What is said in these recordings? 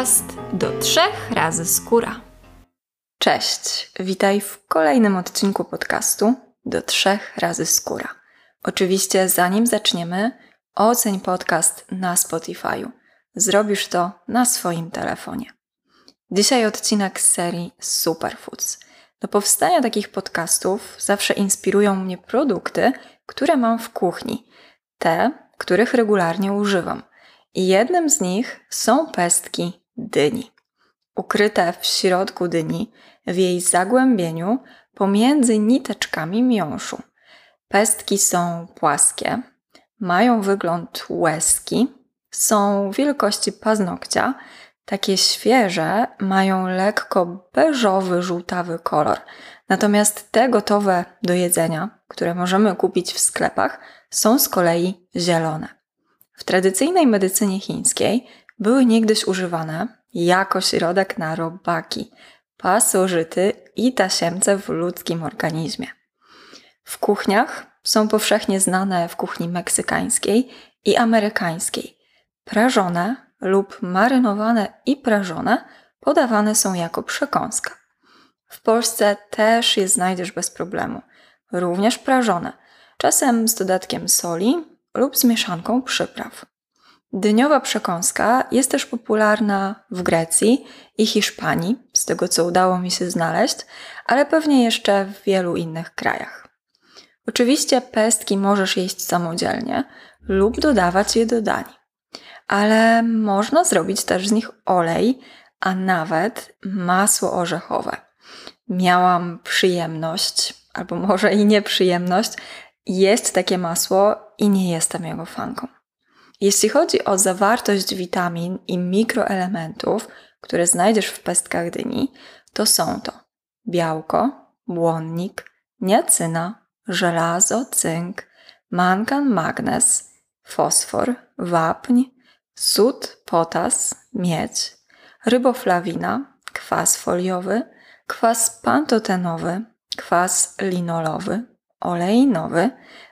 podcast do trzech razy skóra. Cześć, witaj w kolejnym odcinku podcastu do trzech razy skóra. Oczywiście, zanim zaczniemy, oceń podcast na Spotify'u. Zrobisz to na swoim telefonie. Dzisiaj odcinek z serii Superfoods. Do powstania takich podcastów zawsze inspirują mnie produkty, które mam w kuchni, te, których regularnie używam. I jednym z nich są pestki dyni. Ukryte w środku dyni, w jej zagłębieniu, pomiędzy niteczkami miąższu. Pestki są płaskie, mają wygląd łezki, są wielkości paznokcia, takie świeże, mają lekko beżowy, żółtawy kolor. Natomiast te gotowe do jedzenia, które możemy kupić w sklepach, są z kolei zielone. W tradycyjnej medycynie chińskiej były niegdyś używane jako środek na robaki, pasożyty i tasiemce w ludzkim organizmie. W kuchniach są powszechnie znane w kuchni meksykańskiej i amerykańskiej. Prażone lub marynowane i prażone podawane są jako przekąska. W Polsce też je znajdziesz bez problemu, również prażone, czasem z dodatkiem soli lub z mieszanką przypraw. Dyniowa przekąska jest też popularna w Grecji i Hiszpanii, z tego co udało mi się znaleźć, ale pewnie jeszcze w wielu innych krajach. Oczywiście pestki możesz jeść samodzielnie lub dodawać je do dań, ale można zrobić też z nich olej, a nawet masło orzechowe. Miałam przyjemność, albo może i nieprzyjemność, jeść takie masło i nie jestem jego fanką. Jeśli chodzi o zawartość witamin i mikroelementów, które znajdziesz w pestkach dyni, to są to białko, błonnik, niacyna, żelazo, cynk, mangan, magnez, fosfor, wapń, sód, potas, miedź, ryboflawina, kwas foliowy, kwas pantotenowy, kwas linolowy, oleinowy,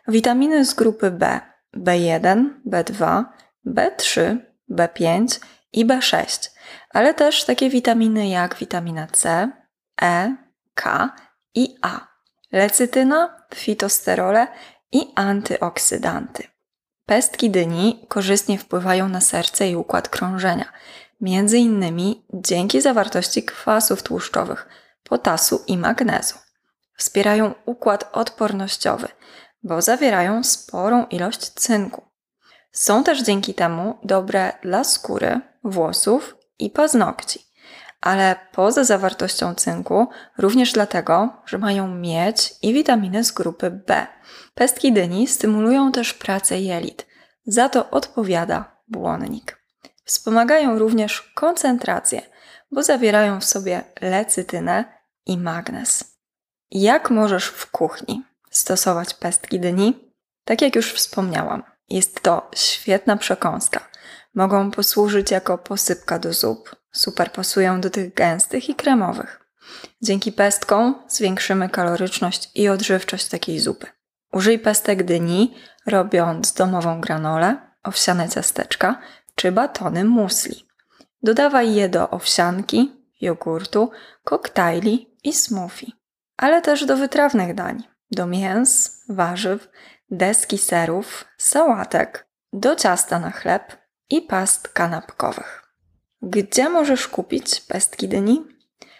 witaminy z grupy B, B1, B2, B3, B5 i B6, ale też takie witaminy jak witamina C, E, K i A, lecytyna, fitosterole i antyoksydanty. Pestki dyni korzystnie wpływają na serce i układ krążenia, między innymi dzięki zawartości kwasów tłuszczowych, potasu i magnezu. Wspierają układ odpornościowy, bo zawierają sporą ilość cynku. Są też dzięki temu dobre dla skóry, włosów i paznokci, ale poza zawartością cynku również dlatego, że mają miedź i witaminy z grupy B. Pestki dyni stymulują też pracę jelit, za to odpowiada błonnik. Wspomagają również koncentrację, bo zawierają w sobie lecytynę i magnez. Jak możesz w kuchni stosować pestki dyni? Tak jak już wspomniałam, jest to świetna przekąska. Mogą posłużyć jako posypka do zup. Super pasują do tych gęstych i kremowych. Dzięki pestkom zwiększymy kaloryczność i odżywczość takiej zupy. Użyj pestek dyni, robiąc domową granolę, owsiane ciasteczka czy batony musli. Dodawaj je do owsianki, jogurtu, koktajli i smoothie, ale też do wytrawnych dań, do mięs, warzyw, deski serów, sałatek, do ciasta na chleb i past kanapkowych. Gdzie możesz kupić pestki dyni?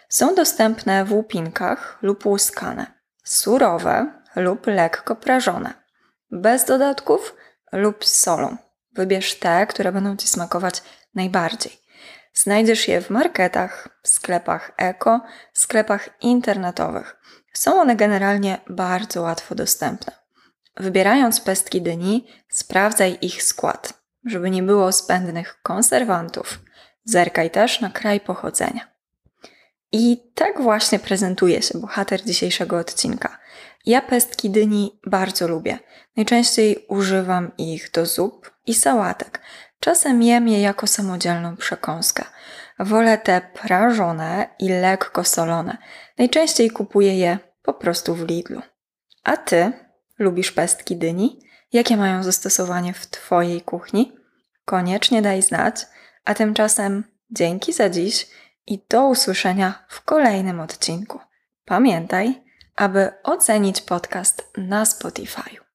Są dostępne w łupinkach lub łuskane, surowe lub lekko prażone, bez dodatków lub z solą. Wybierz te, które będą Ci smakować najbardziej. Znajdziesz je w marketach, sklepach eko, sklepach internetowych. Są one generalnie bardzo łatwo dostępne. Wybierając pestki dyni, sprawdzaj ich skład, żeby nie było zbędnych konserwantów. Zerkaj też na kraj pochodzenia. I tak właśnie prezentuje się bohater dzisiejszego odcinka. Ja pestki dyni bardzo lubię. Najczęściej używam ich do zup i sałatek. Czasem jem je jako samodzielną przekąskę. Wolę te prażone i lekko solone. Najczęściej kupuję je po prostu w Lidlu. A ty lubisz pestki dyni? Jakie mają zastosowanie w Twojej kuchni? Koniecznie daj znać, a tymczasem Dzięki za dziś i do usłyszenia w kolejnym odcinku. Pamiętaj, aby ocenić podcast na Spotify.